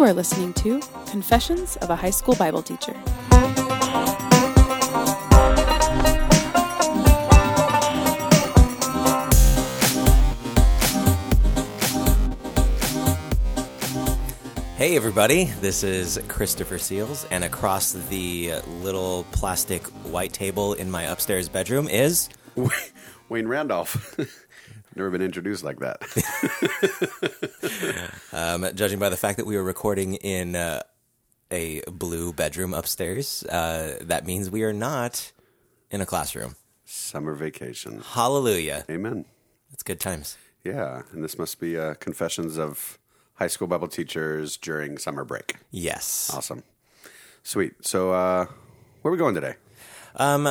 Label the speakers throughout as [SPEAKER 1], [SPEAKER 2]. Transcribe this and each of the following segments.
[SPEAKER 1] You are listening to Confessions of a High School Bible Teacher.
[SPEAKER 2] Hey, everybody, this is Christopher Seals, and across the little plastic white table in my upstairs bedroom is.
[SPEAKER 3] Wayne Randolph. Never been introduced like that.
[SPEAKER 2] Um, judging by the fact that we were recording in uh, a blue bedroom upstairs, uh, that means we are not in a classroom.
[SPEAKER 3] Summer vacation.
[SPEAKER 2] Hallelujah.
[SPEAKER 3] Amen.
[SPEAKER 2] It's good times.
[SPEAKER 3] Yeah, and this must be uh, confessions of high school Bible teachers during summer break.
[SPEAKER 2] Yes.
[SPEAKER 3] Awesome. Sweet. So, uh, where are we going today?
[SPEAKER 2] Um,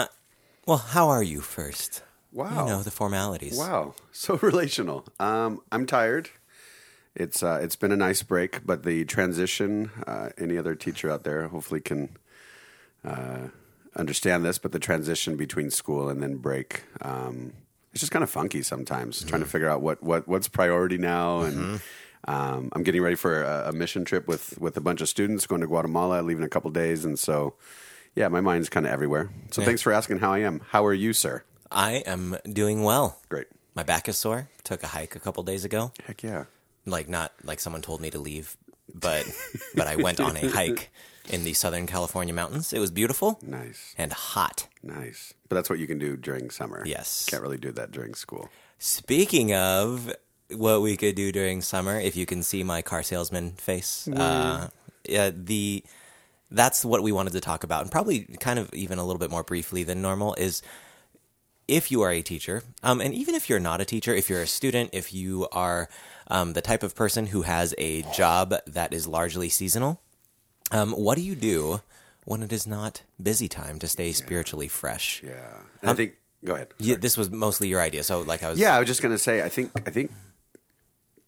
[SPEAKER 2] well, how are you first?
[SPEAKER 3] Wow.
[SPEAKER 2] You know, the formalities.
[SPEAKER 3] Wow, so relational. Um, I'm tired. It's uh, it's been a nice break, but the transition. Uh, any other teacher out there, hopefully, can uh, understand this. But the transition between school and then break, um, it's just kind of funky sometimes. Trying to figure out what, what what's priority now, and um, I'm getting ready for a, a mission trip with with a bunch of students going to Guatemala, leaving in a couple days, and so yeah, my mind's kind of everywhere. So
[SPEAKER 2] Yeah.
[SPEAKER 3] thanks for asking how I am. How are you, sir?
[SPEAKER 2] I am doing well.
[SPEAKER 3] Great.
[SPEAKER 2] My back is sore. Took a hike a couple days ago.
[SPEAKER 3] Heck yeah.
[SPEAKER 2] like not like someone told me to leave, but but I went on a hike in the Southern California mountains. It was beautiful
[SPEAKER 3] Nice.
[SPEAKER 2] and hot.
[SPEAKER 3] Nice. But that's what you can do during summer.
[SPEAKER 2] Yes.
[SPEAKER 3] Can't really do that during school.
[SPEAKER 2] Speaking of what we could do during summer, if you can see my car salesman face, uh, yeah, the that's what we wanted to talk about, and probably kind of even a little bit more briefly than normal is if you are a teacher, um, and even if you're not a teacher, if you're a student, if you are um, the type of person who has a job that is largely seasonal, um, what do you do when it is not busy time to stay spiritually fresh?
[SPEAKER 3] Yeah. I think go ahead.
[SPEAKER 2] Yeah, this was mostly your idea, so like I was.
[SPEAKER 3] Yeah, I was just gonna say I think I think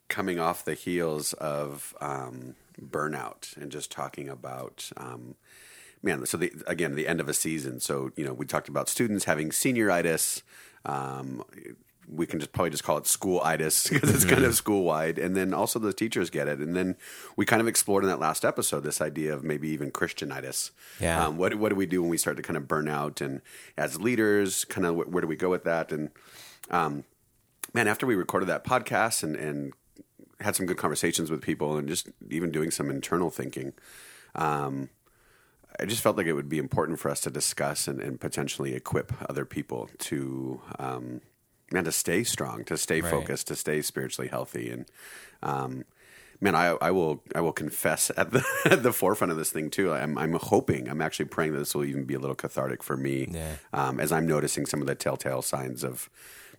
[SPEAKER 3] coming off the heels of um, burnout and just talking about um, man, so the again the end of a season. So you know we talked about students having senioritis. Um, we can just probably just call it schoolitis because it's kind of school wide, and then also the teachers get it. And then we kind of explored in that last episode this idea of maybe even Christianitis.
[SPEAKER 2] Yeah.
[SPEAKER 3] Um, what what do we do when we start to kind of burn out? And as leaders, kind of where do we go with that? And um, man, after we recorded that podcast and and had some good conversations with people, and just even doing some internal thinking. Um, I just felt like it would be important for us to discuss and, and potentially equip other people to, um, man, to stay strong, to stay
[SPEAKER 2] Right.
[SPEAKER 3] focused, to stay spiritually healthy, and um, man, I, I will I will confess at the at the forefront of this thing too. I'm I'm hoping I'm actually praying that this will even be a little cathartic for me,
[SPEAKER 2] Yeah.
[SPEAKER 3] um, as I'm noticing some of the telltale signs of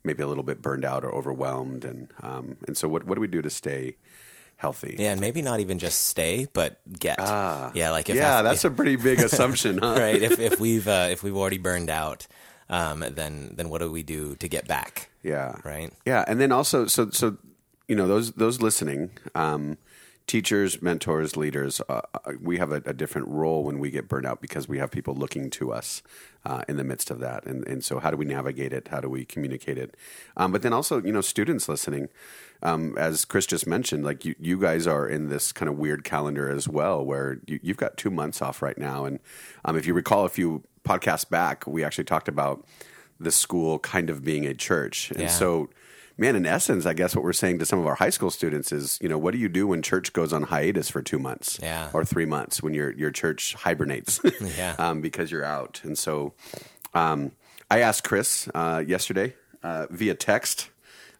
[SPEAKER 3] maybe a little bit burned out or overwhelmed, and um, and so what what do we do to stay healthy?
[SPEAKER 2] Yeah, and maybe not even just stay, but get. yeah, like if
[SPEAKER 3] yeah, that's a pretty big assumption, huh?
[SPEAKER 2] right. If if we've uh, if we've already burned out, um, then then what do we do to get back?
[SPEAKER 3] Yeah.
[SPEAKER 2] Right.
[SPEAKER 3] Yeah, and then also, so so you know those those listening, um, teachers, mentors, leaders, uh, uh, we have a, a different role when we get burned out because we have people looking to us uh, in the midst of that, and and so how do we navigate it? How do we communicate it? Um, but then also, you know, students listening. Um, as Chris just mentioned, like you, you guys are in this kind of weird calendar as well, where you, you've got two months off right now, and um, if you recall a few podcasts back, we actually talked about the school kind of being a church, and
[SPEAKER 2] Yeah.
[SPEAKER 3] so man, in essence, I guess what we're saying to some of our high school students is, you know, what do you do when church goes on hiatus for two months
[SPEAKER 2] Yeah.
[SPEAKER 3] or three months when your your church hibernates,
[SPEAKER 2] Yeah.
[SPEAKER 3] um, because you're out. And so, um, I asked Chris uh, yesterday uh, via text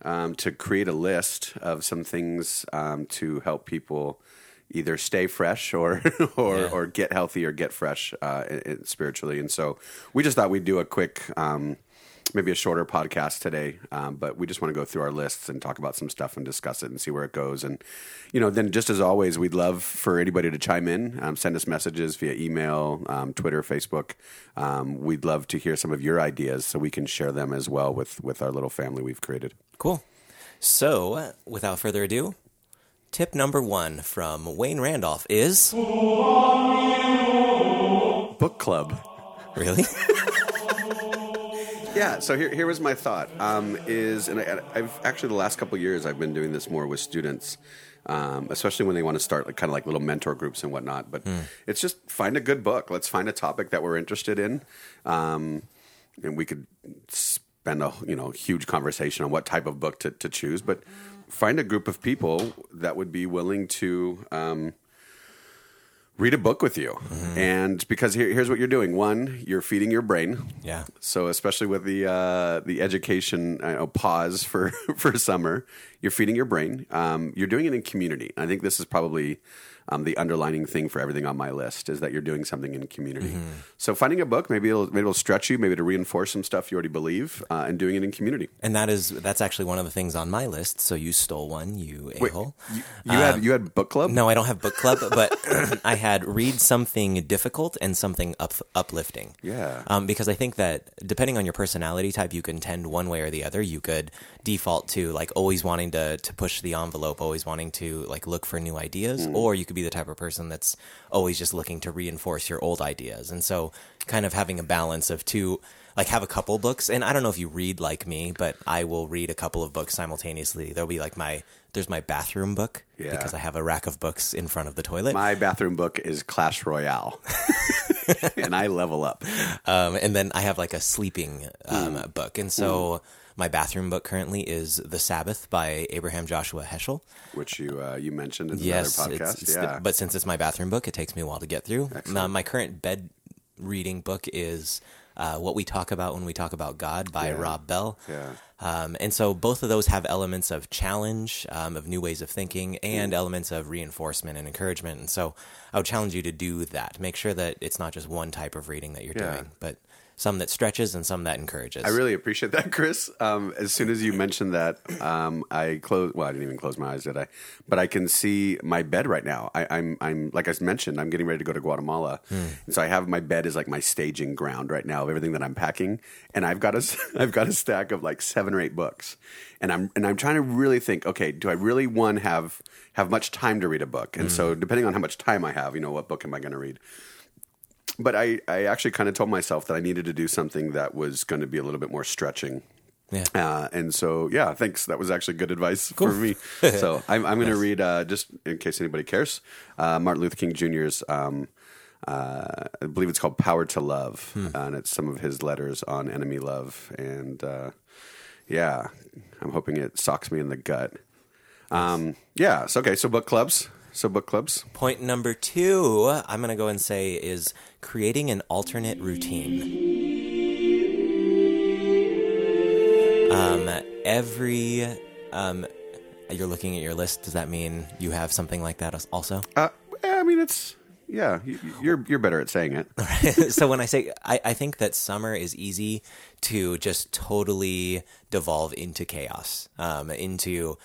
[SPEAKER 3] um, to create a list of some things um, to help people either stay fresh or or,
[SPEAKER 2] Yeah.
[SPEAKER 3] or get healthy or get fresh uh, spiritually. And so we just thought we'd do a quick. Maybe a shorter podcast today, um, but we just want to go through our lists and talk about some stuff and discuss it and see where it goes. And you know, then just as always, we'd love for anybody to chime in, um, send us messages via email, um, Twitter, Facebook. Um, we'd love to hear some of your ideas so we can share them as well with with our little family we've created.
[SPEAKER 2] Cool. So, uh, without further ado, tip number one from Wayne Randolph is
[SPEAKER 3] Book club.
[SPEAKER 2] really.
[SPEAKER 3] Yeah. So here, here was my thought. Um, is and I, I've actually the last couple of years I've been doing this more with students, um, especially when they want to start like kind of like little mentor groups and whatnot. But it's just find a good book. Let's find a topic that we're interested in, um, and we could spend a you know huge conversation on what type of book to, to choose. But find a group of people that would be willing to. Read a book with you. And because here, here's what you're doing: one, you're feeding your brain.
[SPEAKER 2] Yeah.
[SPEAKER 3] So especially with the uh, the education I know, pause for for summer, you're feeding your brain. Um, you're doing it in community. I think this is probably um, the underlining thing for everything on my list is that you're doing something in community. So finding a book, maybe it'll maybe it'll stretch you, maybe to reinforce some stuff you already believe, uh, and doing it in community.
[SPEAKER 2] And that is that's actually one of the things on my list. So you stole one, you a hole.
[SPEAKER 3] You, you had you had book club.
[SPEAKER 2] No, I don't have book club, but I had read something difficult and something up, uplifting.
[SPEAKER 3] Yeah.
[SPEAKER 2] Um, because I think that depending on your personality type, you can tend one way or the other. You could default to like always wanting to to push the envelope, always wanting to like look for new ideas, or you could be the type of person that's always just looking to reinforce your old ideas. And so, kind of having a balance of two. Like have a couple books, and I don't know if you read like me, but I will read a couple of books simultaneously. There'll be like my there's my bathroom book
[SPEAKER 3] Yeah.
[SPEAKER 2] because I have a rack of books in front of the toilet.
[SPEAKER 3] My bathroom book is Clash Royale, and I level up.
[SPEAKER 2] Um, and then I have like a sleeping um, book. And so my bathroom book currently is The Sabbath by Abraham Joshua Heschel.
[SPEAKER 3] which you uh, you mentioned in
[SPEAKER 2] Yes,
[SPEAKER 3] another podcast.
[SPEAKER 2] it's the-
[SPEAKER 3] yeah,
[SPEAKER 2] but since it's my bathroom book, it takes me a while to get through. Uh, my current bed reading book is uh, What We Talk About When We Talk About God by
[SPEAKER 3] Yeah.
[SPEAKER 2] Rob Bell.
[SPEAKER 3] Yeah.
[SPEAKER 2] Um, and so both of those have elements of challenge, um, of new ways of thinking, and elements of reinforcement and encouragement. And so I would challenge you to do that. Make sure that it's not just one type of reading that you're
[SPEAKER 3] Yeah.
[SPEAKER 2] doing, but some that stretches and some that encourages.
[SPEAKER 3] I really appreciate that, Chris. Um, as soon as you mentioned that, um, I closed. Well, I didn't even close my eyes, did I? But I can see my bed right now. I, I'm, I'm like I mentioned, I'm getting ready to go to Guatemala,
[SPEAKER 2] Hmm.
[SPEAKER 3] and so I have my bed is like my staging ground right now of everything that I'm packing, and I've got a, I've got a stack of like seven or eight books, and I'm, and I'm trying to really think. Okay, do I really one have have much time to read a book? And
[SPEAKER 2] Hmm.
[SPEAKER 3] so depending on how much time I have, you know, what book am I going to read? But I, I actually kind of told myself that I needed to do something that was going to be a little bit more stretching.
[SPEAKER 2] Yeah.
[SPEAKER 3] Uh, and so, yeah, thanks. That was actually good advice for me. so I'm, I'm going to read, uh, just in case anybody cares, uh, Martin Luther King Jr.'s, um, uh, I believe it's called Power to Love.
[SPEAKER 2] Hmm.
[SPEAKER 3] Uh, and it's some of his letters on enemy love. And uh, yeah, I'm hoping it socks me in the gut. Um, yeah. So, okay. So, book clubs. So, book clubs.
[SPEAKER 2] Point number two, I'm going to go and say, is creating an alternate routine. Um, every, um, you're looking at your list. Does that mean you have something like that also?
[SPEAKER 3] Uh, I mean, it's, yeah, you, you're, you're better at saying it.
[SPEAKER 2] so when I say, I, I think that summer is easy to just totally devolve into chaos, um, into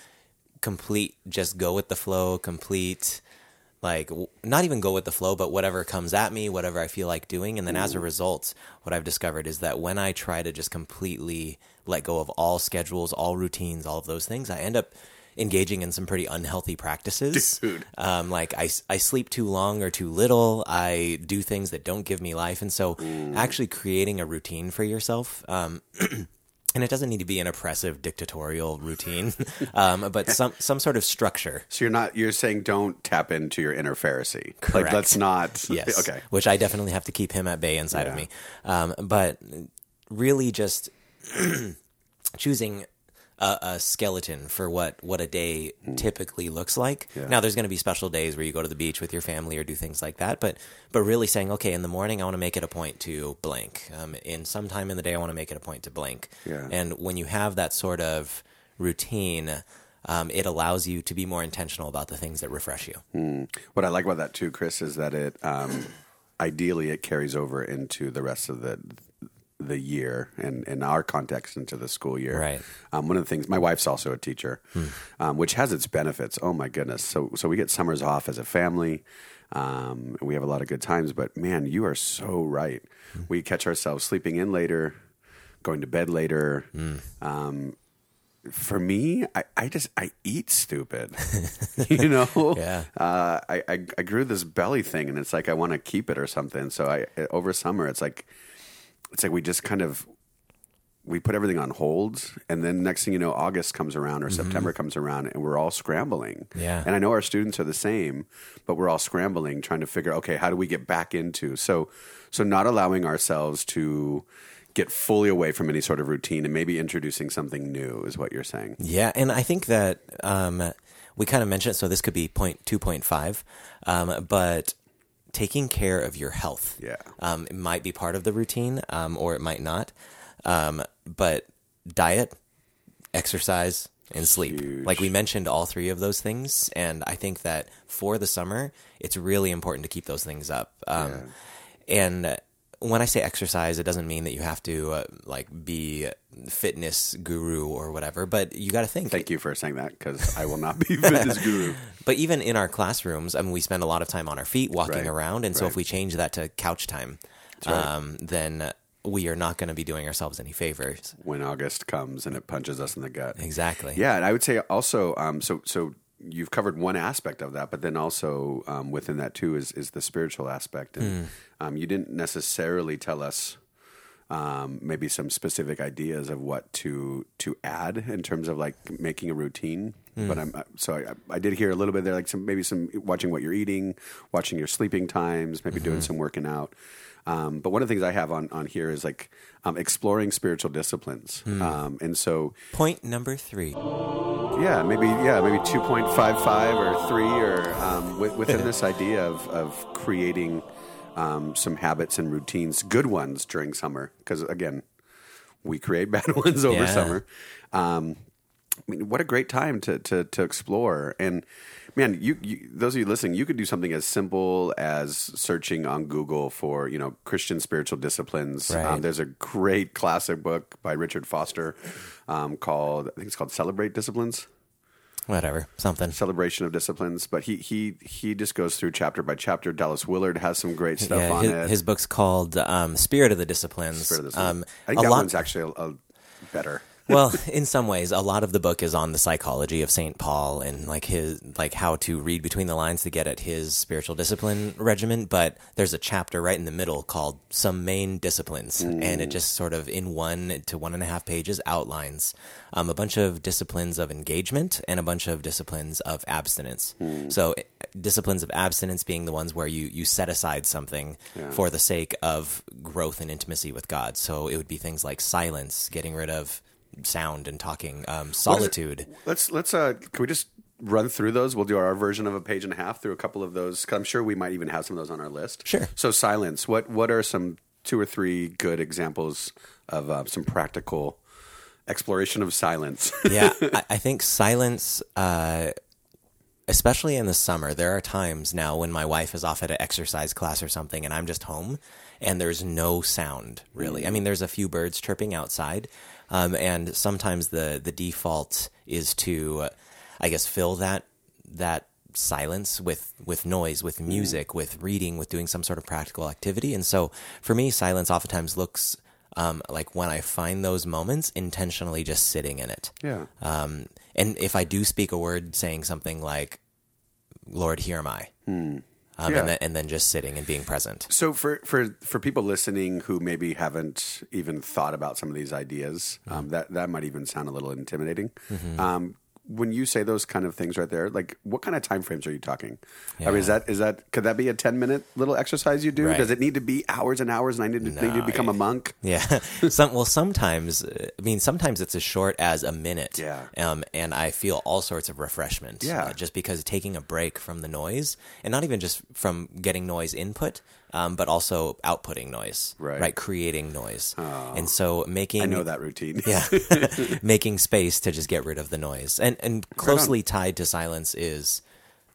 [SPEAKER 2] complete, just go with the flow, complete, like w- not even go with the flow, but whatever comes at me, whatever I feel like doing. And then as a result, what I've discovered is that when I try to just completely let go of all schedules, all routines, all of those things, I end up engaging in some pretty unhealthy practices.
[SPEAKER 3] Dude.
[SPEAKER 2] Um, like I, I sleep too long or too little. I do things that don't give me life. And so actually creating a routine for yourself, um, and it doesn't need to be an oppressive dictatorial routine, um, but some, some sort of structure.
[SPEAKER 3] So you're not you're saying don't tap into your inner Pharisee. Like
[SPEAKER 2] Correct.
[SPEAKER 3] let's not.
[SPEAKER 2] Yes.
[SPEAKER 3] Okay.
[SPEAKER 2] Which I definitely have to keep him at bay inside of me. Um, but really just choosing a, a skeleton for what, what a day typically looks like.
[SPEAKER 3] Yeah.
[SPEAKER 2] Now there's going to be special days where you go to the beach with your family or do things like that. But, but really saying, okay, in the morning, I want to make it a point to blank. Um, in sometime in the day, I want to make it a point to blank.
[SPEAKER 3] Yeah.
[SPEAKER 2] And when you have that sort of routine, um, it allows you to be more intentional about the things that refresh you.
[SPEAKER 3] What I like about that too, Chris, is that it um, ideally it carries over into the rest of the the year and in our context into the school year.
[SPEAKER 2] Right.
[SPEAKER 3] Um, one of the things my wife's also a teacher, um, which has its benefits. Oh my goodness! So so we get summers off as a family. Um, and we have a lot of good times, but man, you are so right. We catch ourselves sleeping in later, going to bed later. Um, for me, I, I just I eat stupid. you know,
[SPEAKER 2] Yeah.
[SPEAKER 3] Uh, I, I I grew this belly thing, and it's like I want to keep it or something. So I over summer, it's like it's like we just kind of we put everything on hold, and then next thing you know, August comes around or September comes around, and we're all scrambling.
[SPEAKER 2] Yeah.
[SPEAKER 3] and I know our students are the same, but we're all scrambling, trying to figure, okay, how do we get back into so so not allowing ourselves to get fully away from any sort of routine and maybe introducing something new is what you're saying.
[SPEAKER 2] Yeah, and I think that um, we kind of mentioned so this could be point two point five, um, but taking care of your health,
[SPEAKER 3] Yeah.
[SPEAKER 2] um, it might be part of the routine, um, or it might not. Um, but diet, exercise, and sleep,
[SPEAKER 3] Huge.
[SPEAKER 2] like we mentioned, all three of those things, and I think that for the summer, it's really important to keep those things up. Um, And when I say exercise, it doesn't mean that you have to uh, like be fitness guru or whatever, but you got to think.
[SPEAKER 3] Thank you for saying that because I will not be fitness guru.
[SPEAKER 2] But even in our classrooms, I mean, we spend a lot of time on our feet walking
[SPEAKER 3] Right,
[SPEAKER 2] around, and so if we change that to couch time,
[SPEAKER 3] right.
[SPEAKER 2] um, then we are not going to be doing ourselves any favors.
[SPEAKER 3] When August comes and it punches us in the gut.
[SPEAKER 2] Exactly.
[SPEAKER 3] Yeah, and I would say also, um, so so you've covered one aspect of that, but then also um, within that too is is the spiritual aspect, and um, you didn't necessarily tell us um, maybe some specific ideas of what to to add in terms of like making a routine. But I'm uh, so I, I did hear a little bit there, like some maybe some watching what you're eating, watching your sleeping times, maybe doing some working out. Um, but one of the things I have on on here is like um, exploring spiritual disciplines, um, and so
[SPEAKER 2] Point number three.
[SPEAKER 3] yeah, maybe yeah, maybe two point five five or three, or um, wi- within this idea of of creating um, some habits and routines, good ones during summer, because again, we create bad ones over
[SPEAKER 2] Yeah.
[SPEAKER 3] summer. Um, I mean, what a great time to to, to explore and. Man, you, you those of you listening, you could do something as simple as searching on Google for you know Christian spiritual disciplines.
[SPEAKER 2] Right.
[SPEAKER 3] Um, there's a great classic book by Richard Foster um, called I think it's called Celebrate Disciplines
[SPEAKER 2] Whatever. Something.
[SPEAKER 3] celebration of disciplines but he he he just goes through chapter by chapter dallas willard has some great stuff
[SPEAKER 2] Yeah,
[SPEAKER 3] on
[SPEAKER 2] his,
[SPEAKER 3] it
[SPEAKER 2] his book's called um, "Spirit of the Disciplines."
[SPEAKER 3] Spirit of the
[SPEAKER 2] Um,
[SPEAKER 3] i think
[SPEAKER 2] a
[SPEAKER 3] that
[SPEAKER 2] lot-
[SPEAKER 3] one's actually a, a better
[SPEAKER 2] well, in some ways, a lot of the book is on the psychology of Saint Paul and like his like how to read between the lines to get at his spiritual discipline regimen. But there's a chapter right in the middle called "Some Main Disciplines," and it just sort of in one to one and a half pages outlines um, a bunch of disciplines of engagement and a bunch of disciplines of abstinence. So, eh, disciplines of abstinence being the ones where you you set aside something for the sake of growth and intimacy with God. So it would be things like silence, getting rid of sound and talking, um,
[SPEAKER 3] What is it-
[SPEAKER 2] solitude.
[SPEAKER 3] let's let's uh can we just run through those we'll do our version of a page and a half through a couple of those 'cause i'm sure we might even have some of those on our list
[SPEAKER 2] Sure.
[SPEAKER 3] so silence what what are some two or three good examples of uh, some practical exploration of silence
[SPEAKER 2] yeah, I, I think silence, uh, especially in the summer, there are times now when my wife is off at an exercise class or something, and I'm just home, and there's no sound really. I mean, there's a few birds chirping outside, um, and sometimes the the default is to, uh, I guess, fill that that silence with with noise with music with reading with doing some sort of practical activity. And so for me silence oftentimes looks um, like when i find those moments intentionally just sitting in it.
[SPEAKER 3] Yeah.
[SPEAKER 2] Um, and if I do speak a word saying something like, Lord, here am I. Um,
[SPEAKER 3] Yeah.
[SPEAKER 2] and, then, and then just sitting and being present.
[SPEAKER 3] So for for for people listening who maybe haven't even thought about some of these ideas, um, that that might even sound a little intimidating. Um, when you say those kind of things right there, like what kind of time frames are you talking? I mean, is that is that could that be a ten minute little exercise you do?
[SPEAKER 2] Right.
[SPEAKER 3] Does it need to be hours and hours? And I need to, need to
[SPEAKER 2] No,
[SPEAKER 3] become a monk.
[SPEAKER 2] Yeah. Some, well, sometimes, I mean, sometimes it's as short as a minute.
[SPEAKER 3] Yeah.
[SPEAKER 2] Um, and I feel all sorts of refreshment.
[SPEAKER 3] Yeah.
[SPEAKER 2] uh, just because taking a break from the noise and not even just from getting noise input, um, but also outputting noise.
[SPEAKER 3] Right.
[SPEAKER 2] Right. Creating noise. And so making.
[SPEAKER 3] I know that routine.
[SPEAKER 2] yeah making space to just get rid of the noise and and closely tied to silence is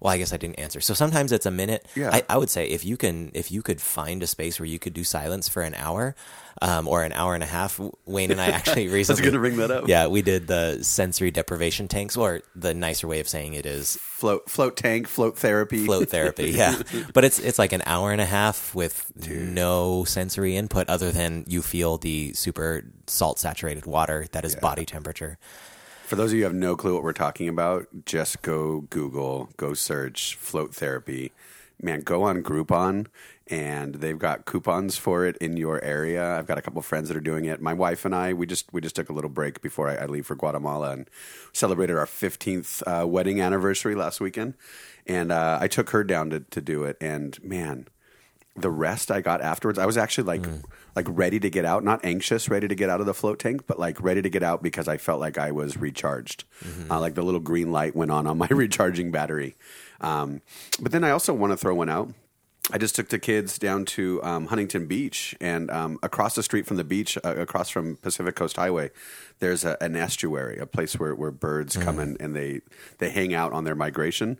[SPEAKER 2] well i guess i didn't answer so sometimes it's a minute
[SPEAKER 3] Yeah.
[SPEAKER 2] I, I would say if you can if you could find a space where you could do silence for an hour um, or an hour and a half wayne and i actually recently
[SPEAKER 3] gonna bring that up.
[SPEAKER 2] yeah we did the sensory deprivation tanks or the nicer way of saying it is
[SPEAKER 3] float float tank, float therapy.
[SPEAKER 2] float therapy yeah but it's it's like an hour and a half with no sensory input other than you feel the super salt saturated water that is body temperature
[SPEAKER 3] For those of you who have no clue what we're talking about, just go Google, go search float therapy. Man, go on Groupon and they've got coupons for it in your area. I've got a couple friends that are doing it. My wife and I, we just we just took a little break before I, I leave for Guatemala and celebrated our 15th uh, wedding anniversary last weekend. And uh, I took her down to, to do it, and man, the rest I got afterwards, I was actually like like ready to get out, not anxious, ready to get out of the float tank, but like ready to get out because I felt like I was recharged. Uh, like the little green light went on on my recharging battery. Um, but then I also want to throw one out. I just took the kids down to um, Huntington Beach, and um, across the street from the beach, uh, across from Pacific Coast Highway, there's a, an estuary, a place where, where birds come in and they they hang out on their migration.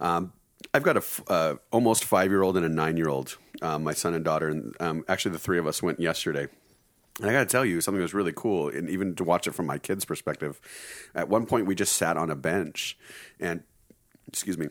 [SPEAKER 3] Um, I've got a f- uh, almost five year old and a nine year old, um, my son and daughter, and um, actually the three of us went yesterday. And I got to tell you, something was really cool, and even to watch it from my kids' perspective. At one point, we just sat on a bench, and excuse me,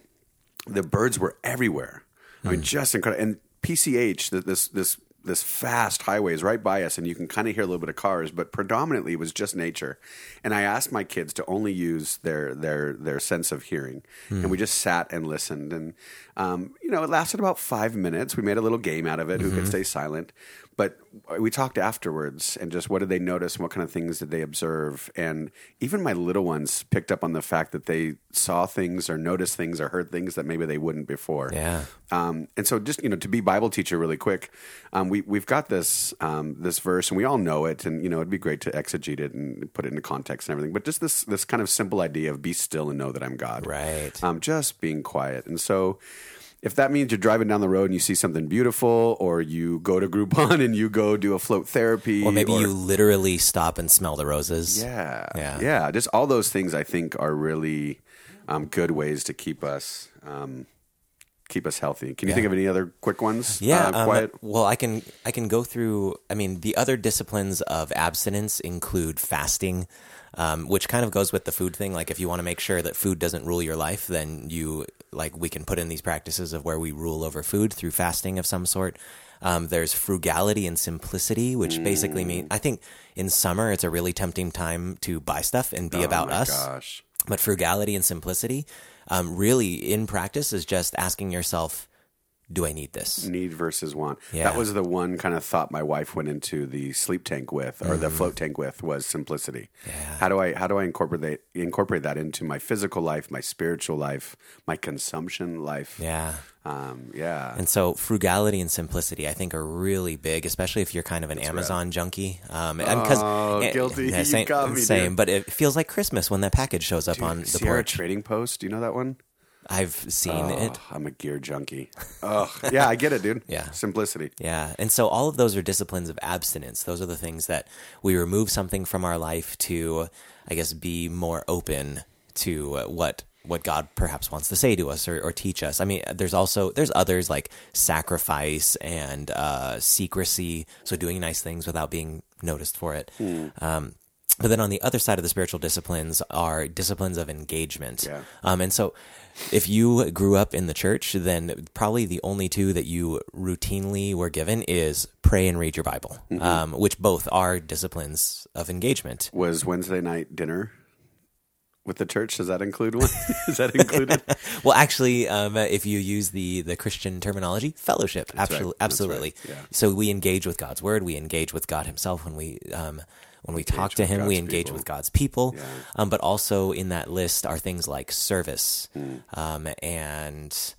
[SPEAKER 3] the birds were everywhere. I mean, just incredible. And PCH, th- this this this fast highway is right by us, and you can kind of hear a little bit of cars, but predominantly it was just nature. And I asked my kids to only use their their their sense of hearing, and we just sat and listened. And um, you know, it lasted about five minutes. We made a little game out of it. Who could stay silent? But we talked afterwards, and just what did they notice? And what kind of things did they observe? And even my little ones picked up on the fact that they saw things, or noticed things, or heard things that maybe they wouldn't before.
[SPEAKER 2] Yeah.
[SPEAKER 3] Um, and so, just you know, to be Bible teacher really quick, um, we we've got this um, this verse, and we all know it, and you know, it'd be great to exegete it and put it into context and everything. But just this this kind of simple idea of be still and know that I'm God,
[SPEAKER 2] Right.
[SPEAKER 3] Um, just being quiet, and so. If that means you're driving down the road and you see something beautiful, or you go to Groupon and you go do a float therapy,
[SPEAKER 2] Or maybe you literally stop and smell the roses.
[SPEAKER 3] yeah,
[SPEAKER 2] Yeah.
[SPEAKER 3] yeah. Just all those things I think are really um, good ways to keep us um, keep us healthy. Can you
[SPEAKER 2] Yeah.
[SPEAKER 3] think of any other quick ones?
[SPEAKER 2] Yeah,
[SPEAKER 3] uh,
[SPEAKER 2] um, well, I can I can go through. I mean, the other disciplines of abstinence include fasting, um, which kind of goes with the food thing. Like, if you want to make sure that food doesn't rule your life, then you like we can put in these practices of where we rule over food through fasting of some sort. Um, there's frugality and simplicity, which basically mean I think in summer it's a really tempting time to buy stuff and be about
[SPEAKER 3] oh my
[SPEAKER 2] us.
[SPEAKER 3] Gosh.
[SPEAKER 2] But frugality and simplicity, um, really in practice, is just asking yourself, "Do I need this?"
[SPEAKER 3] Need versus want.
[SPEAKER 2] Yeah.
[SPEAKER 3] That was the one kind of thought my wife went into the sleep tank with, or
[SPEAKER 2] Mm-hmm.
[SPEAKER 3] the float tank with, was simplicity. How do I how do I incorporate that, incorporate that into my physical life, my spiritual life, my consumption life?
[SPEAKER 2] Yeah.
[SPEAKER 3] Um, yeah.
[SPEAKER 2] And so frugality and simplicity, I think, are really big, especially if you're kind of an Amazon junkie. Um, and 'cause-
[SPEAKER 3] Oh,
[SPEAKER 2] eh,
[SPEAKER 3] guilty.
[SPEAKER 2] yeah,
[SPEAKER 3] You
[SPEAKER 2] same,
[SPEAKER 3] got me,
[SPEAKER 2] same,
[SPEAKER 3] dude.
[SPEAKER 2] but it feels like Christmas when that package shows up on the
[SPEAKER 3] Sierra
[SPEAKER 2] porch.
[SPEAKER 3] Trading Post. Do you know that one?
[SPEAKER 2] I've seen
[SPEAKER 3] Oh,
[SPEAKER 2] it.
[SPEAKER 3] I'm a gear junkie. Oh, yeah, I get it, dude.
[SPEAKER 2] Yeah.
[SPEAKER 3] Simplicity.
[SPEAKER 2] Yeah. And so all of those are disciplines of abstinence. Those are the things that we remove something from our life to, I guess, be more open to what what God perhaps wants to say to us or, or teach us. I mean, there's also there's others like sacrifice and uh, secrecy, so doing nice things without being noticed for it. Um, but then on the other side of the spiritual disciplines are disciplines of engagement.
[SPEAKER 3] Yeah.
[SPEAKER 2] Um, and so if you grew up in the church, then probably the only two that you routinely were given is pray and read your Bible, um, which both are disciplines of engagement.
[SPEAKER 3] Was Wednesday night dinner with the church? Does that include one? Is that included?
[SPEAKER 2] Well, actually, um, if you use the, the Christian terminology, fellowship,
[SPEAKER 3] right.
[SPEAKER 2] absolutely,
[SPEAKER 3] That's
[SPEAKER 2] absolutely.
[SPEAKER 3] right. Yeah.
[SPEAKER 2] So we engage with God's word, we engage with God Himself when we um, when we talk to Him, we engage
[SPEAKER 3] people.
[SPEAKER 2] with God's people.
[SPEAKER 3] Yeah.
[SPEAKER 2] Um, but also in that list are things like service
[SPEAKER 3] Hmm.
[SPEAKER 2] um, and.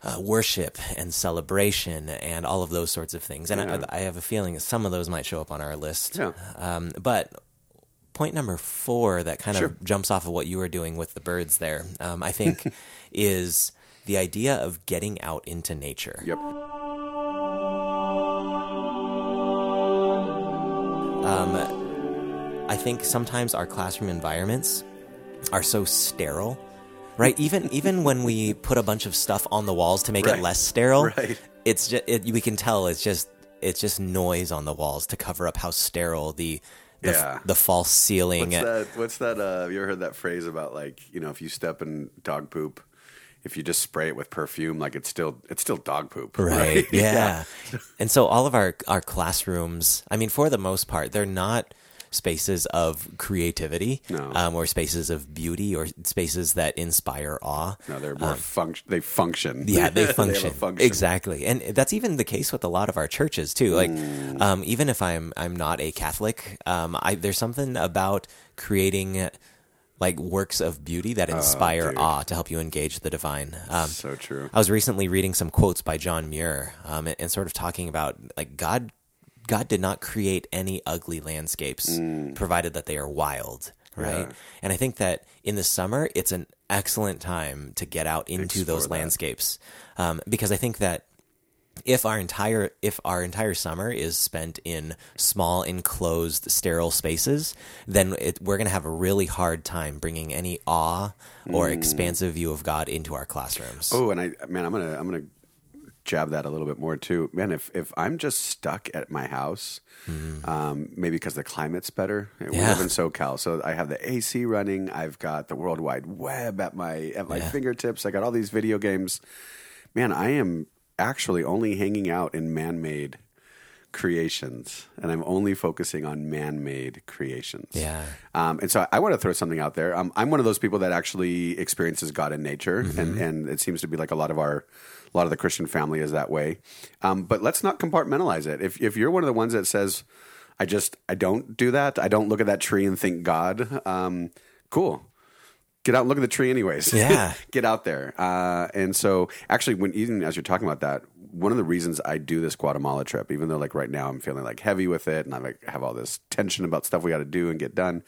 [SPEAKER 2] Uh, worship and celebration and all of those sorts of things, and
[SPEAKER 3] Yeah.
[SPEAKER 2] I, I have a feeling that some of those might show up on our list.
[SPEAKER 3] Yeah.
[SPEAKER 2] Um, but point number four that kind
[SPEAKER 3] Sure.
[SPEAKER 2] of jumps off of what you were doing with the birds there, um, I think, is the idea of getting out into nature.
[SPEAKER 3] yep.
[SPEAKER 2] I think sometimes our classroom environments are so sterile, right? Even even when we put a bunch of stuff on the walls to make
[SPEAKER 3] Right.
[SPEAKER 2] it less sterile,
[SPEAKER 3] Right.
[SPEAKER 2] it's just it, we can tell it's just it's just noise on the walls to cover up how sterile the the,
[SPEAKER 3] Yeah.
[SPEAKER 2] the false ceiling.
[SPEAKER 3] What's that? What's that? Uh, have you ever heard that phrase about like you know if you step in dog poop, if you just spray it with perfume, like it's still it's still dog poop,
[SPEAKER 2] Right. Yeah. and so all of our our classrooms, I mean, for the most part, they're not spaces of creativity,
[SPEAKER 3] No.
[SPEAKER 2] um, or spaces of beauty, or spaces that inspire awe.
[SPEAKER 3] No, they're more function. They function.
[SPEAKER 2] Um, Yeah, they
[SPEAKER 3] have a
[SPEAKER 2] function.
[SPEAKER 3] function.
[SPEAKER 2] exactly, and that's even the case with a lot of our churches too. Like,
[SPEAKER 3] Mm.
[SPEAKER 2] um, even if I'm I'm not a Catholic, um, I, there's something about creating like works of beauty that inspire
[SPEAKER 3] Oh,
[SPEAKER 2] awe to help you engage the divine. Um,
[SPEAKER 3] So true.
[SPEAKER 2] I was recently reading some quotes by John Muir, um, and, and sort of talking about like God. God did not create any ugly landscapes, provided that they are wild, right?
[SPEAKER 3] Mm. Yeah.
[SPEAKER 2] And I think that in the summer, it's an excellent time to get out into
[SPEAKER 3] Explore
[SPEAKER 2] those landscapes, um, because I think that if our entire if our entire summer is spent in small enclosed sterile spaces then it, we're going to have a really hard time bringing any awe or expansive view of god into our classrooms
[SPEAKER 3] Mm. Oh, and I man, I'm gonna I'm gonna jab that a little bit more too. Man, if if I'm just stuck at my house, um, maybe because the climate's better. We.
[SPEAKER 2] Yeah.
[SPEAKER 3] live in SoCal, so I have the AC running. I've got the World Wide Web at my at my
[SPEAKER 2] Yeah.
[SPEAKER 3] fingertips. I got all these video games. Man, I am actually only hanging out in man-made creations, and I'm only focusing on man-made creations.
[SPEAKER 2] Yeah.
[SPEAKER 3] Um, and so I, want to throw something out there. Um, I'm one of those people that actually experiences God in nature, and, and it seems to be like a lot of our, a lot of the Christian family is that way. Um, but let's not compartmentalize it. If if you're one of the ones that says, "I just I don't do that. I don't look at that tree and think God," um, cool. Get out and look at the tree, anyways.
[SPEAKER 2] Yeah.
[SPEAKER 3] get out there. Uh, and so, actually, when even as you're talking about that, one of the reasons I do this Guatemala trip, even though like right now I'm feeling like heavy with it, and I like have all this tension about stuff we got to do and get done.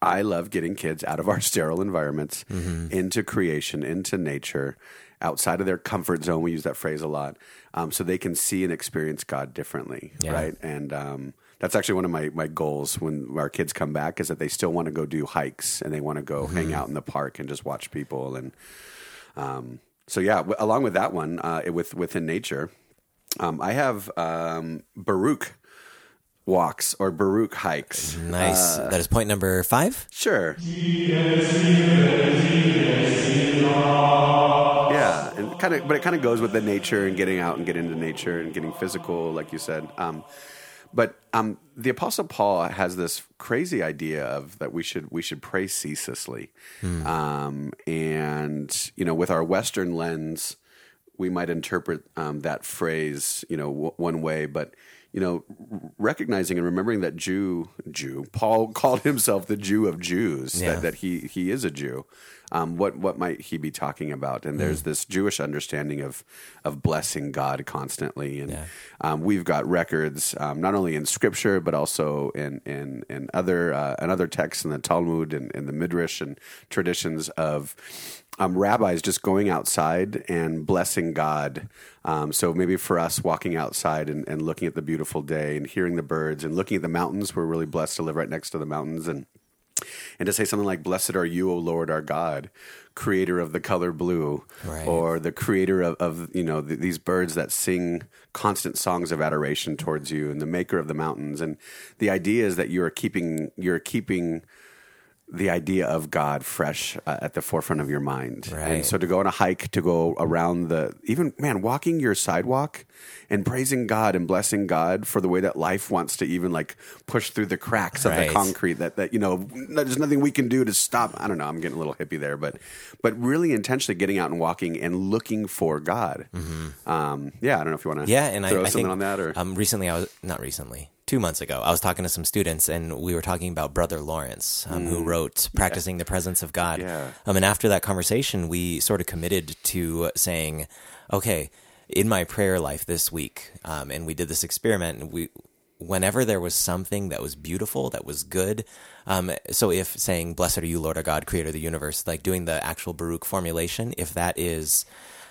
[SPEAKER 3] I love getting kids out of our sterile environments into creation, into nature, outside of their comfort zone. We use that phrase a lot, um, so they can see and experience God differently,
[SPEAKER 2] Yeah.
[SPEAKER 3] right? And um, that's actually one of my, my goals when our kids come back is that they still want to go do hikes and they want to go hang out in the park and just watch people. And um, so, yeah, w- along with that one, uh, with within nature, um, I have um, Baruch walks or Baruch hikes.
[SPEAKER 2] nice that is point number five
[SPEAKER 3] Sure. Yeah, and kind of, but it kind of goes with the nature and getting out and getting into nature and getting physical, like you said. Um, but um, the Apostle Paul has this crazy idea of that we should we should pray ceaselessly, um, and you know, with our Western lens, we might interpret um, that phrase, you know, w- one way, but you know, recognizing and remembering that Jew, Jew, Paul called himself the Jew of Jews,
[SPEAKER 2] Yeah.
[SPEAKER 3] that, that he he is a Jew. Um, what what might he be talking about? And there's this Jewish understanding of of blessing God constantly, and
[SPEAKER 2] Yeah.
[SPEAKER 3] um, we've got records um, not only in Scripture but also in in in other uh, in other texts in the Talmud and in the Midrash and traditions of um, rabbis just going outside and blessing God. Um, so maybe for us, walking outside and, and looking at the beautiful day and hearing the birds and looking at the mountains, we're really blessed to live right next to the mountains and and to say something like blessed are you o lord our god creator of the color blue
[SPEAKER 2] Right.
[SPEAKER 3] or the creator of, of you know th- these birds that sing constant songs of adoration towards you and the maker of the mountains and the idea is that you're keeping you're keeping the idea of God fresh uh, at the forefront of your mind.
[SPEAKER 2] Right.
[SPEAKER 3] And so to go on a hike, to go around the, even, man, walking your sidewalk and praising God and blessing God for the way that life wants to even like push through the cracks of
[SPEAKER 2] Right.
[SPEAKER 3] the concrete that, that, you know, there's nothing we can do to stop. I don't know. I'm getting a little hippie there, but, but really intentionally getting out and walking and looking for God. Um, yeah. I don't know if you want to
[SPEAKER 2] Mm-hmm. Yeah, and I,
[SPEAKER 3] throw
[SPEAKER 2] I
[SPEAKER 3] something
[SPEAKER 2] think
[SPEAKER 3] on that or.
[SPEAKER 2] um, recently I was not recently, two months ago, I was talking to some students and we were talking about Brother Lawrence, um, who wrote "Practicing the Presence of God."
[SPEAKER 3] Mm. Yeah.
[SPEAKER 2] Um, and after that conversation, we sort of committed to saying, "Okay, in my prayer life this week," um, and we did this experiment. And we, whenever there was something that was beautiful, that was good. Um, so if saying "Blessed are you, Lord our God, Creator of the universe," like doing the actual Baruch formulation, if that is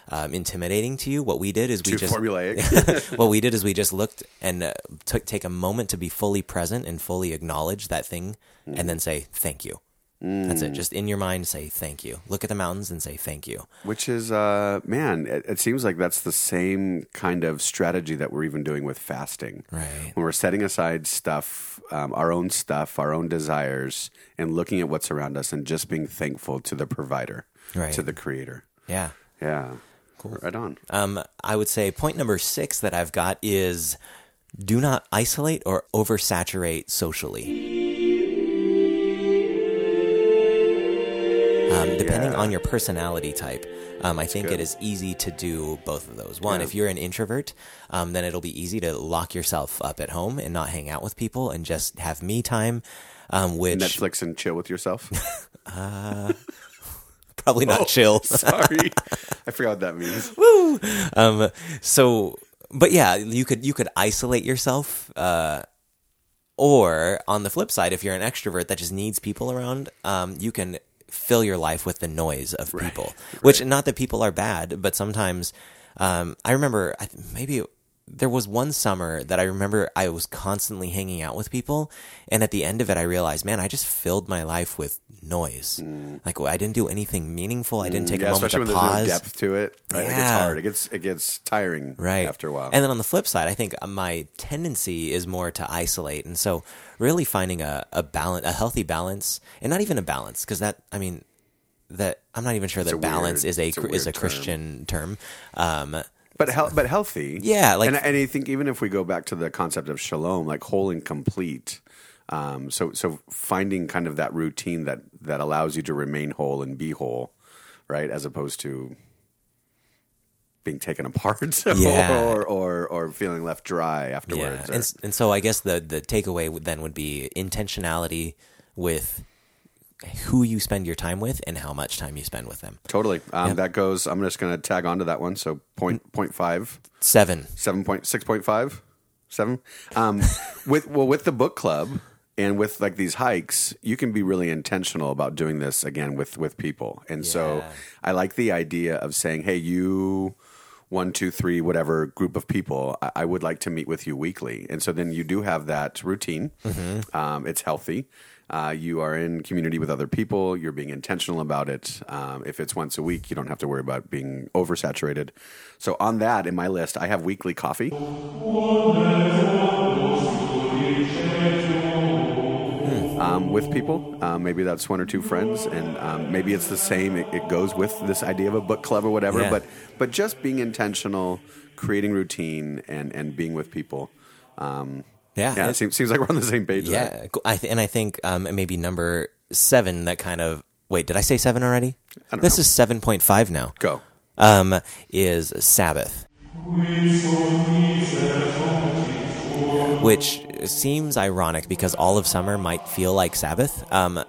[SPEAKER 2] um, intimidating to you, what we did is we
[SPEAKER 3] Too
[SPEAKER 2] just
[SPEAKER 3] formulaic.
[SPEAKER 2] what we did is we just looked and uh, took take a moment to be fully present and fully acknowledge that thing, and then say thank you. That's it. Just in your mind, say thank you. Look at the mountains and say thank you.
[SPEAKER 3] Which is, uh, man, it, it seems like that's the same kind of strategy that we're even doing with fasting.
[SPEAKER 2] Right.
[SPEAKER 3] When we're setting aside stuff, um, our own stuff, our own desires, and looking at what's around us and just being thankful to the provider,
[SPEAKER 2] Right.
[SPEAKER 3] to the creator.
[SPEAKER 2] Yeah.
[SPEAKER 3] Yeah. Cool. Right on.
[SPEAKER 2] Um, I would say point number six that I've got is do not isolate or oversaturate socially. Um, depending
[SPEAKER 3] Yeah.
[SPEAKER 2] on your personality type, um, I think
[SPEAKER 3] good.
[SPEAKER 2] it is easy to do both of those. One,
[SPEAKER 3] Yeah.
[SPEAKER 2] if you're an introvert, um, then it'll be easy to lock yourself up at home and not hang out with people and just have me time, um, which
[SPEAKER 3] Netflix and chill with yourself.
[SPEAKER 2] probably not chill.
[SPEAKER 3] Sorry, I forgot what that means.
[SPEAKER 2] um, so, but yeah, you could you could isolate yourself, uh, or on the flip side, if you're an extrovert that just needs people around, um, you can fill your life with the noise of people. Which not that people are bad, but sometimes um, I remember I, th- maybe. There was one summer that I remember I was constantly hanging out with people, and at the end of it, I realized, man, I just filled my life with noise. Like I didn't do anything meaningful. I didn't take
[SPEAKER 3] Mm. Yeah,
[SPEAKER 2] a moment to pause.
[SPEAKER 3] there's no depth to it. Right? It gets
[SPEAKER 2] Yeah.
[SPEAKER 3] hard. It gets it gets tiring.
[SPEAKER 2] right
[SPEAKER 3] after a while.
[SPEAKER 2] and then on the flip side i think my tendency is more to isolate and so really finding a, a balance a healthy balance and not even a balance because that i mean that i'm not even sure
[SPEAKER 3] a
[SPEAKER 2] that
[SPEAKER 3] weird-
[SPEAKER 2] balance is a,
[SPEAKER 3] a
[SPEAKER 2] is a
[SPEAKER 3] term.
[SPEAKER 2] christian term um
[SPEAKER 3] but hel- but healthy.
[SPEAKER 2] Yeah, like-
[SPEAKER 3] and, and I think even if we go back to the concept of shalom, like whole and complete. Um, so so finding kind of that routine that that allows you to remain whole and be whole, right, as opposed to being taken apart
[SPEAKER 2] Yeah.
[SPEAKER 3] or, or or feeling left dry
[SPEAKER 2] yeah
[SPEAKER 3] afterwards. or-
[SPEAKER 2] and, and so i guess the the takeaway then would be intentionality with who you spend your time with and how much time you spend with them
[SPEAKER 3] totally. Um,
[SPEAKER 2] Yeah.
[SPEAKER 3] That goes. I'm just going to tag onto that one. So point point five.
[SPEAKER 2] seven
[SPEAKER 3] seven point six point five seven um with well with the book club and with like these hikes you can be really intentional about doing this again with with people and so i like the idea of saying hey you one two three whatever group of people I, I would like to meet with you weekly and so then you do have that routine um, it's healthy uh, you are in community with other people. You're being intentional about it. Um, if it's once a week, you don't have to worry about being oversaturated. So on that, in my list, I have weekly coffee. Um, with people, um, maybe that's one or two friends, and um, maybe it's the same. It, it goes with this idea of a book club or whatever.
[SPEAKER 2] Yeah.
[SPEAKER 3] But but just being intentional, creating routine, and and being with people.
[SPEAKER 2] Yeah.
[SPEAKER 3] yeah. It seems, seems like we're on the same page.
[SPEAKER 2] Yeah, cool. I th- and I think um, maybe number seven that kind of wait. Did I say seven already?
[SPEAKER 3] don't
[SPEAKER 2] this
[SPEAKER 3] know.
[SPEAKER 2] is seven point five now.
[SPEAKER 3] Go.
[SPEAKER 2] Um, is Sabbath, which seems ironic because all of summer might feel like Sabbath. Um,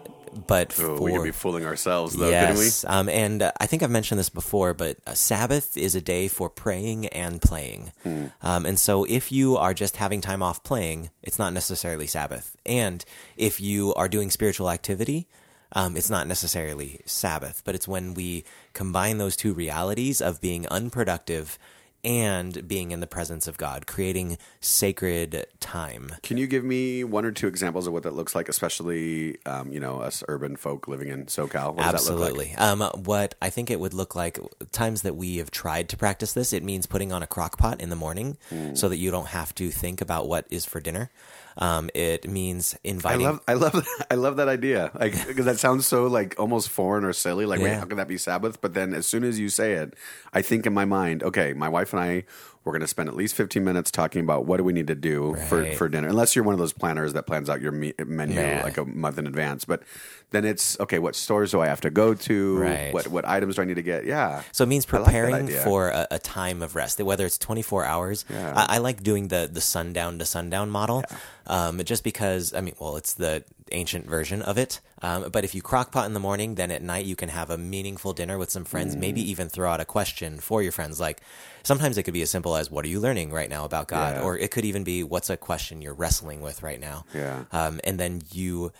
[SPEAKER 2] but
[SPEAKER 3] Oh,
[SPEAKER 2] for
[SPEAKER 3] we could be fooling ourselves, though,
[SPEAKER 2] yes, couldn't we? um, and uh, I think I've mentioned this before, but uh, Sabbath is a day for praying and playing.
[SPEAKER 3] Hmm.
[SPEAKER 2] Um, and so, if you are just having time off playing, it's not necessarily Sabbath. And if you are doing spiritual activity, um, it's not necessarily Sabbath. But it's when we combine those two realities of being unproductive and being in the presence of God, creating sacred time.
[SPEAKER 3] Can you give me one or two examples of what that looks like, especially um, you know us urban folk living in SoCal? What does that look like?
[SPEAKER 2] Absolutely. Um, what I think it would look like times that we have tried to practice this, it means putting on a crock pot in the morning
[SPEAKER 3] Hmm.
[SPEAKER 2] so that you don't have to think about what is for dinner. Um, it means inviting.
[SPEAKER 3] I love, I love, I love that idea. Like because that sounds so like almost foreign or silly. Like, wait, how can that be Sabbath? But then as soon as you say it, I think in my mind, okay, my wife and I, we're going to spend at least fifteen minutes talking about what do we need to do for
[SPEAKER 2] Right.
[SPEAKER 3] for dinner. Unless you're one of those planners that plans out your me- menu
[SPEAKER 2] Yeah.
[SPEAKER 3] like a month in advance, but then it's okay. What stores do I have to go to?
[SPEAKER 2] Right.
[SPEAKER 3] What what items do I need to get? Yeah.
[SPEAKER 2] So it means
[SPEAKER 3] I like
[SPEAKER 2] preparing for a, a time of rest, whether it's 24 hours.
[SPEAKER 3] Yeah.
[SPEAKER 2] I, I like doing the, the sundown to sundown model, um, just because, I mean, well, it's the ancient version of it. Um, but if you crock pot in the morning, then at night you can have a meaningful dinner with some friends, maybe
[SPEAKER 3] Mm.
[SPEAKER 2] even throw out a question for your friends. Like sometimes it could be as simple as, What are you learning right now about God?
[SPEAKER 3] Yeah.
[SPEAKER 2] Or it could even be, What's a question you're wrestling with right now?
[SPEAKER 3] Yeah.
[SPEAKER 2] Um, and then you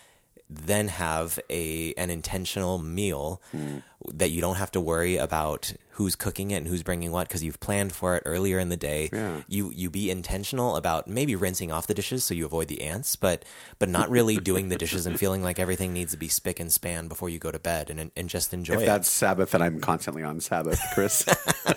[SPEAKER 2] then have a an intentional meal
[SPEAKER 3] Hmm.
[SPEAKER 2] that you don't have to worry about who's cooking it and who's bringing what because you've planned for it earlier in the day.
[SPEAKER 3] Yeah.
[SPEAKER 2] You you be intentional about maybe rinsing off the dishes so you avoid the ants, but but not really doing the dishes and feeling like everything needs to be spick and span before you go to bed and and just enjoy
[SPEAKER 3] If
[SPEAKER 2] it.
[SPEAKER 3] that's Sabbath, then I'm constantly on Sabbath, Chris.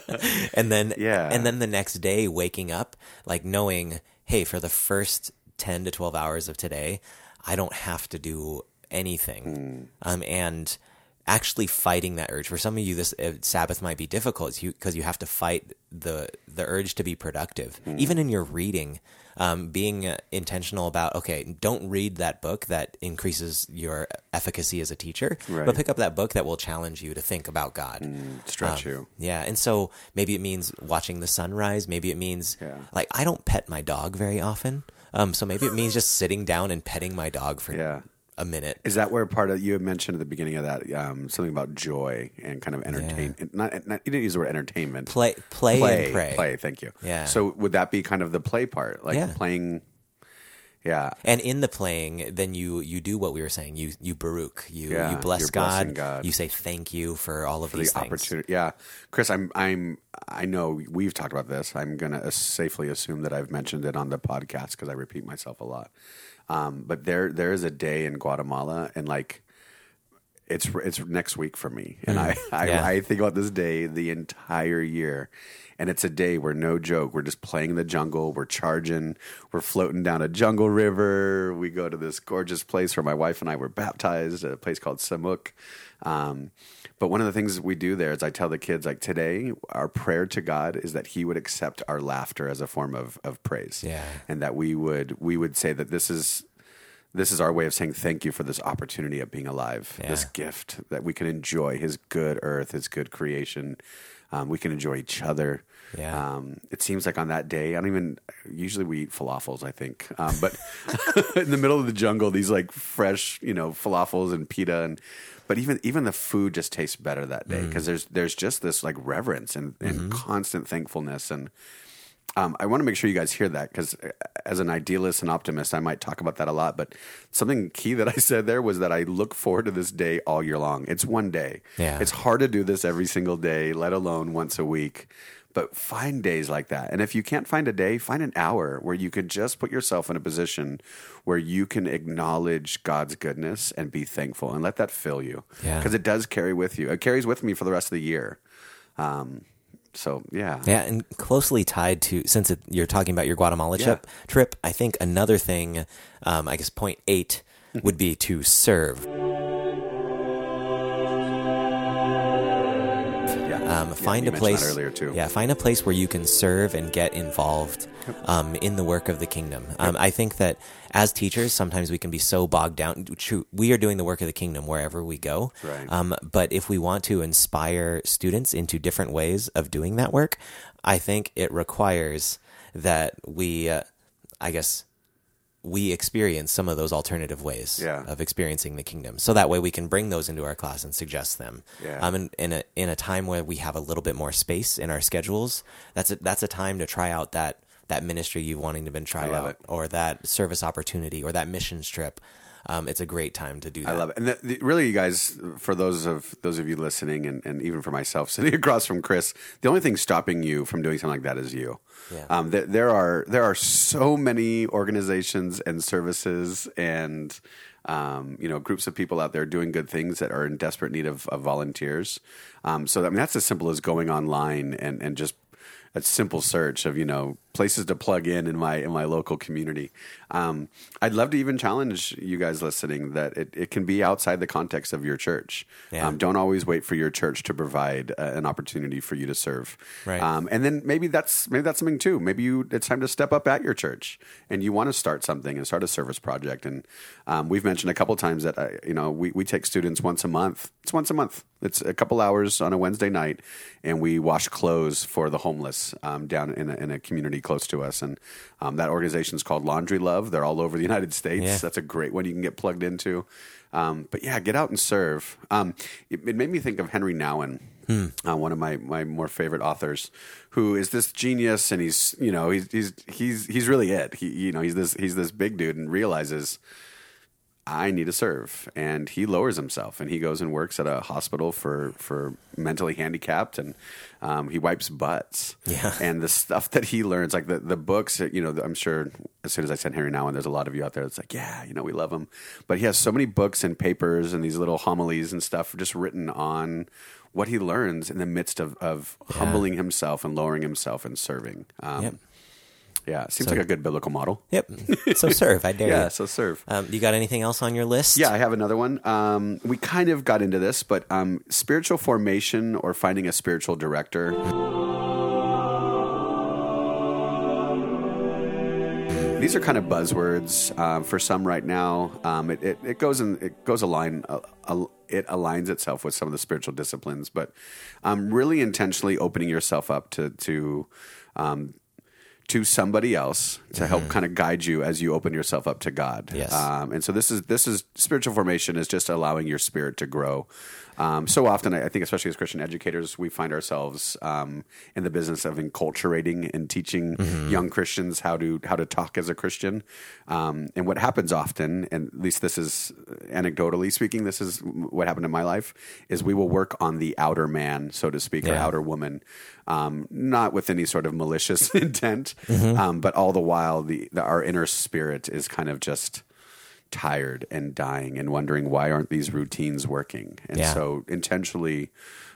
[SPEAKER 2] and then
[SPEAKER 3] Yeah.
[SPEAKER 2] and then the next day waking up like knowing hey for the first 10 to 12 hours of today i don't have to do anything
[SPEAKER 3] Hmm.
[SPEAKER 2] um, and actually fighting that urge. For some of you, this uh, Sabbath might be difficult because you, have to fight the the urge to be productive,
[SPEAKER 3] Hmm.
[SPEAKER 2] even in your reading. Um, being uh, intentional about okay, don't read that book that increases your efficacy as a teacher,
[SPEAKER 3] Right.
[SPEAKER 2] but pick up that book that will challenge you to think about God.
[SPEAKER 3] Stretch
[SPEAKER 2] Um,
[SPEAKER 3] you.
[SPEAKER 2] Yeah, and so maybe it means watching the sunrise. Maybe it means
[SPEAKER 3] Yeah.
[SPEAKER 2] like I don't pet my dog very often. Um, so maybe it means just sitting down and petting my dog for
[SPEAKER 3] Yeah.
[SPEAKER 2] a minute.
[SPEAKER 3] Is that where part of you had mentioned at the beginning of that um, something about joy and kind of entertainment? Not, not you didn't use the word entertainment.
[SPEAKER 2] Play, play,
[SPEAKER 3] play,
[SPEAKER 2] and pray.
[SPEAKER 3] play. Thank you.
[SPEAKER 2] Yeah.
[SPEAKER 3] So would that be kind of the play part, like
[SPEAKER 2] Yeah.
[SPEAKER 3] playing? Yeah.
[SPEAKER 2] And in the playing, then you you do what we were saying. You you baruch. You
[SPEAKER 3] Yeah,
[SPEAKER 2] you bless God.
[SPEAKER 3] God.
[SPEAKER 2] You say thank you for all of
[SPEAKER 3] for
[SPEAKER 2] these
[SPEAKER 3] the
[SPEAKER 2] things.
[SPEAKER 3] opportunity. Yeah, Chris, I'm I'm I know we've talked about this. I'm gonna safely assume that I've mentioned it on the podcast because I repeat myself a lot. Um, but there there is a day in Guatemala, and like it's it's next week for me, and I I,
[SPEAKER 2] Mm. Yeah.
[SPEAKER 3] I think about this day the entire year. And it's a day where no joke, we're just playing in the jungle, we're charging, we're floating down a jungle river. We go to this gorgeous place where my wife and I were baptized, a place called Semuc. Um, but one of the things we do there is I tell the kids, like today, our prayer to God is that He would accept our laughter as a form of, of praise.
[SPEAKER 2] Yeah.
[SPEAKER 3] And that we would we would say that this is this is our way of saying thank you for this opportunity of being alive, this gift that we can enjoy His good earth, His good creation. Um, we can enjoy each other.
[SPEAKER 2] Yeah.
[SPEAKER 3] Um, it seems like on that day, I don't even. Usually we eat falafels, I think. Um, but in the middle of the jungle, these like fresh, you know, falafels and pita, and but even even the food just tastes better that day because there's there's just this like reverence and, and constant thankfulness and. Um, I want to make sure you guys hear that because, as an idealist and optimist, I might talk about that a lot. But something key that I said there was that I look forward to this day all year long. It's one day.
[SPEAKER 2] Yeah.
[SPEAKER 3] It's hard to do this every single day, let alone once a week. But find days like that. And if you can't find a day, find an hour where you can just put yourself in a position where you can acknowledge God's goodness and be thankful and let that fill you.
[SPEAKER 2] Yeah.
[SPEAKER 3] Because it does carry with you. It carries with me for the rest of the year. Um, so, yeah.
[SPEAKER 2] Yeah, and closely tied to since it, you're talking about your Guatemala
[SPEAKER 3] Yeah.
[SPEAKER 2] trip, trip, I think another thing, um, I guess point eight would be to serve. Um,
[SPEAKER 3] Yeah,
[SPEAKER 2] find a place
[SPEAKER 3] earlier, too.
[SPEAKER 2] Yeah, find a place where you can serve and get involved um, in the work of the kingdom. Um, I think that as teachers, sometimes we can be so bogged down. True, we are doing the work of the kingdom wherever we go.
[SPEAKER 3] Right.
[SPEAKER 2] Um, but if we want to inspire students into different ways of doing that work, I think it requires that we, uh, I guess, we experience some of those alternative ways
[SPEAKER 3] Yeah.
[SPEAKER 2] of experiencing the kingdom. So that way we can bring those into our class and suggest them.
[SPEAKER 3] Yeah.
[SPEAKER 2] Um, in, in a in a time where we have a little bit more space in our schedules, that's a, that's a time to try out that that ministry you've wanting to been tried out,
[SPEAKER 3] it.
[SPEAKER 2] or that service opportunity, or that missions trip. Um, it's a great time to do that.
[SPEAKER 3] I love it. And the, the, really, you guys, for those of those of you listening, and, and even for myself sitting across from Chris, the only thing stopping you from doing something like that is you.
[SPEAKER 2] Yeah.
[SPEAKER 3] Um, there, there are there are so many organizations and services and um, you know groups of people out there doing good things that are in desperate need of, of volunteers. Um, so I mean, that's as simple as going online and and just a simple search of you know places to plug in in my in my local community. Um, I'd love to even challenge you guys listening that it, it can be outside the context of your church.
[SPEAKER 2] Yeah.
[SPEAKER 3] Um, don't always wait for your church to provide uh, an opportunity for you to serve.
[SPEAKER 2] Right.
[SPEAKER 3] Um, and then maybe that's maybe that's something too. Maybe you it's time to step up at your church and you want to start something and start a service project. And um, we've mentioned a couple times that uh, you know we we take students once a month. It's once a month. It's a couple hours on a Wednesday night, and we wash clothes for the homeless um, down in a, in a community close to us. And um, that organization is called Laundry Love. They're all over the United States.
[SPEAKER 2] Yeah.
[SPEAKER 3] That's a great one you can get plugged into. Um, but yeah, get out and serve. Um, it, it made me think of Henri Nouwen, uh, one of my, my more favorite authors, who is this genius, and he's you know he's he's he's he's really it. He you know he's this he's this big dude, and realizes I need to serve. And he lowers himself and he goes and works at a hospital for, for mentally handicapped and um, he wipes butts.
[SPEAKER 2] Yeah.
[SPEAKER 3] And the stuff that he learns, like the, the books, you know, I'm sure as soon as I said Henri Nouwen, there's a lot of you out there that's like, yeah, you know, we love him. But he has so many books and papers and these little homilies and stuff just written on what he learns in the midst of, of humbling himself and lowering himself and serving. Um,
[SPEAKER 2] Yep.
[SPEAKER 3] Yeah, seems like a good biblical model.
[SPEAKER 2] Yep. So serve. I dare
[SPEAKER 3] Yeah,
[SPEAKER 2] you.
[SPEAKER 3] so serve.
[SPEAKER 2] Um, you got anything else on your list?
[SPEAKER 3] Yeah, I have another one. Um, we kind of got into this, but um, spiritual formation or finding a spiritual director. These are kind of buzzwords um, for some right now. Um, it, it, it goes in it goes align uh, uh, it aligns itself with some of the spiritual disciplines, but um, really intentionally opening yourself up to to um, to somebody else to help kind of guide you as you open yourself up to God.
[SPEAKER 2] Yes.
[SPEAKER 3] Um, and so this is this is spiritual formation is just allowing your spirit to grow. Um, so often, I think, especially as Christian educators, we find ourselves um, in the business of enculturating and teaching young Christians how to how to talk as a Christian. Um, and what happens often, and at least this is anecdotally speaking, this is what happened in my life, is we will work on the outer man, so to speak, or outer woman, um, not with any sort of malicious intent, um, but all the while, the, the our inner spirit is kind of just tired and dying and wondering why aren't these routines working, and
[SPEAKER 2] Yeah.
[SPEAKER 3] so intentionally.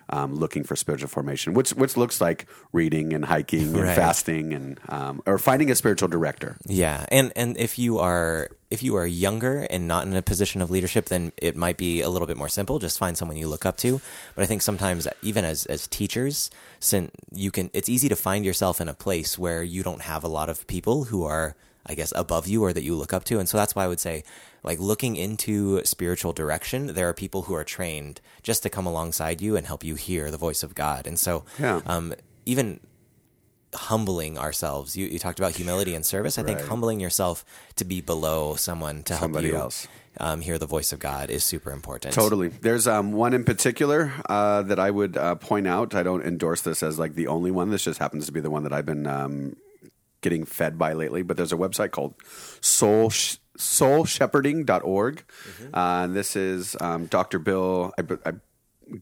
[SPEAKER 3] Um, looking for spiritual formation, which which looks like reading and hiking and
[SPEAKER 2] Right.
[SPEAKER 3] fasting and um, or finding a spiritual director.
[SPEAKER 2] Yeah, and and if you are if you are younger and not in a position of leadership, then it might be a little bit more simple. Just find someone you look up to. But I think sometimes even as as teachers, since you can, it's easy to find yourself in a place where you don't have a lot of people who are, I guess, above you or that you look up to. And so that's why I would say, like looking into spiritual direction, there are people who are trained just to come alongside you and help you hear the voice of God. And so,
[SPEAKER 3] Yeah.
[SPEAKER 2] um, even humbling ourselves. You, you talked about humility and service. I think humbling yourself to be below someone to
[SPEAKER 3] Somebody
[SPEAKER 2] help you
[SPEAKER 3] else.
[SPEAKER 2] Um, hear the voice of God is super important.
[SPEAKER 3] Totally. There's um, one in particular uh, that I would uh, point out. I don't endorse this as like the only one. This just happens to be the one that I've been um, getting fed by lately. But there's a website called Soul Sh- soulshepherding.org. Uh, and this is um, Dr. Bill I, I,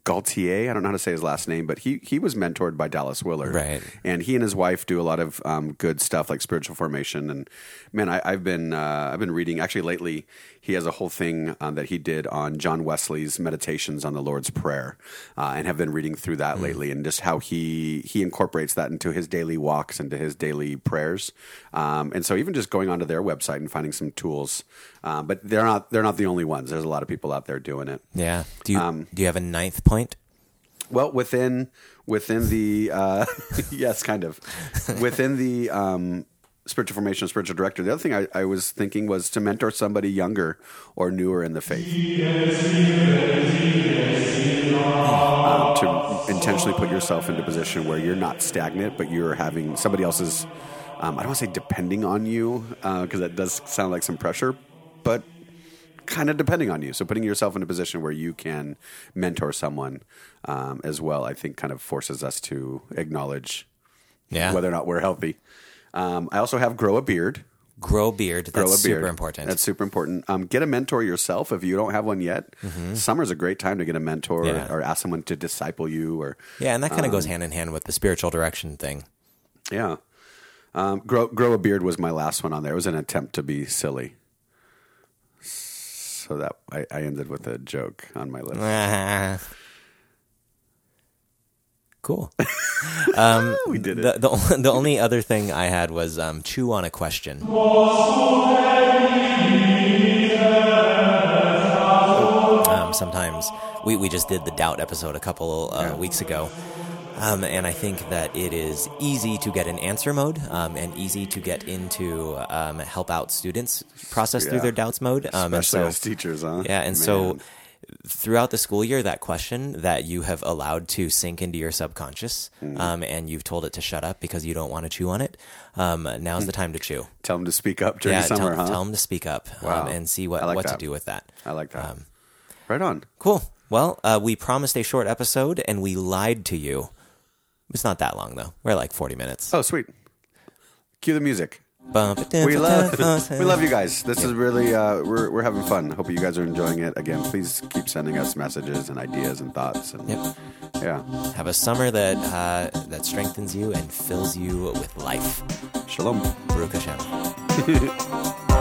[SPEAKER 3] Gaultiere. I don't know how to say his last name, but he he was mentored by Dallas Willard,
[SPEAKER 2] Right.
[SPEAKER 3] And he and his wife do a lot of um, good stuff like spiritual formation. And man, I, I've been uh, I've been reading actually lately. He has a whole thing um, that he did on John Wesley's meditations on the Lord's Prayer, uh, and have been reading through that lately, and just how he he incorporates that into his daily walks, into his daily prayers. Um, and so even just going onto their website and finding some tools, uh, but they're not they're not the only ones. There's a lot of people out there doing it.
[SPEAKER 2] Yeah. Do you
[SPEAKER 3] Um,
[SPEAKER 2] do you have a ninth point?
[SPEAKER 3] Well, within within the uh, yes, kind of within the um, spiritual formation, spiritual director. The other thing I, I was thinking was to mentor somebody younger or newer in the faith. Um, to intentionally put yourself into a position where you're not stagnant, but you're having somebody else's. Um, I don't want to say depending on you because that does sound like some pressure, but kind of depending on you. So putting yourself in a position where you can mentor someone um, as well, I think, kind of forces us to acknowledge
[SPEAKER 2] Yeah.
[SPEAKER 3] whether or not we're healthy. Um, I also have grow a beard.
[SPEAKER 2] Grow a beard. That's
[SPEAKER 3] a beard.
[SPEAKER 2] super important.
[SPEAKER 3] That's super important. Um, get a mentor yourself if you don't have one yet. Summer's a great time to get a mentor
[SPEAKER 2] Mm-hmm. Yeah.
[SPEAKER 3] or, or ask someone to disciple you. Or
[SPEAKER 2] yeah, and that kind of
[SPEAKER 3] um,
[SPEAKER 2] goes hand in hand with the spiritual direction thing.
[SPEAKER 3] yeah, um, grow grow a beard was my last one on there. It was an attempt to be silly. So that I, I ended with a joke on my list.
[SPEAKER 2] cool. Um,
[SPEAKER 3] We did it.
[SPEAKER 2] The, the, only- the only other thing I had was um, chew on a question. Um, sometimes we, we just did the doubt episode a couple uh, weeks ago. Um, and I think that it is easy to get in answer mode um, and easy to get into um, help out students process through their doubts mode. Um, and
[SPEAKER 3] Especially
[SPEAKER 2] so,
[SPEAKER 3] as teachers, huh?
[SPEAKER 2] yeah, and so
[SPEAKER 3] Man.
[SPEAKER 2] Throughout the school year, that question that you have allowed to sink into your subconscious,
[SPEAKER 3] Mm-hmm.
[SPEAKER 2] um, and you've told it to shut up because you don't want to chew on it. Um, now's the time to chew.
[SPEAKER 3] tell them to speak up during
[SPEAKER 2] yeah,
[SPEAKER 3] summer,
[SPEAKER 2] tell,
[SPEAKER 3] huh?
[SPEAKER 2] tell them to speak up
[SPEAKER 3] Wow.
[SPEAKER 2] um, and see what,
[SPEAKER 3] like
[SPEAKER 2] what to do with that.
[SPEAKER 3] I like that.
[SPEAKER 2] Um,
[SPEAKER 3] right on.
[SPEAKER 2] Cool. Well, uh, we promised a short episode, and we lied to you. It's not that long though. We're like forty minutes.
[SPEAKER 3] Oh, sweet. Cue the music.
[SPEAKER 2] Bump it down
[SPEAKER 3] We love we love you guys. This is really uh, we're we're having fun. Hope you guys are enjoying it. Again, please keep sending us messages and ideas and thoughts. And
[SPEAKER 2] Yep.
[SPEAKER 3] yeah,
[SPEAKER 2] Have a summer that uh, that strengthens you and fills you with life.
[SPEAKER 3] shalom.
[SPEAKER 2] Baruch Hashem.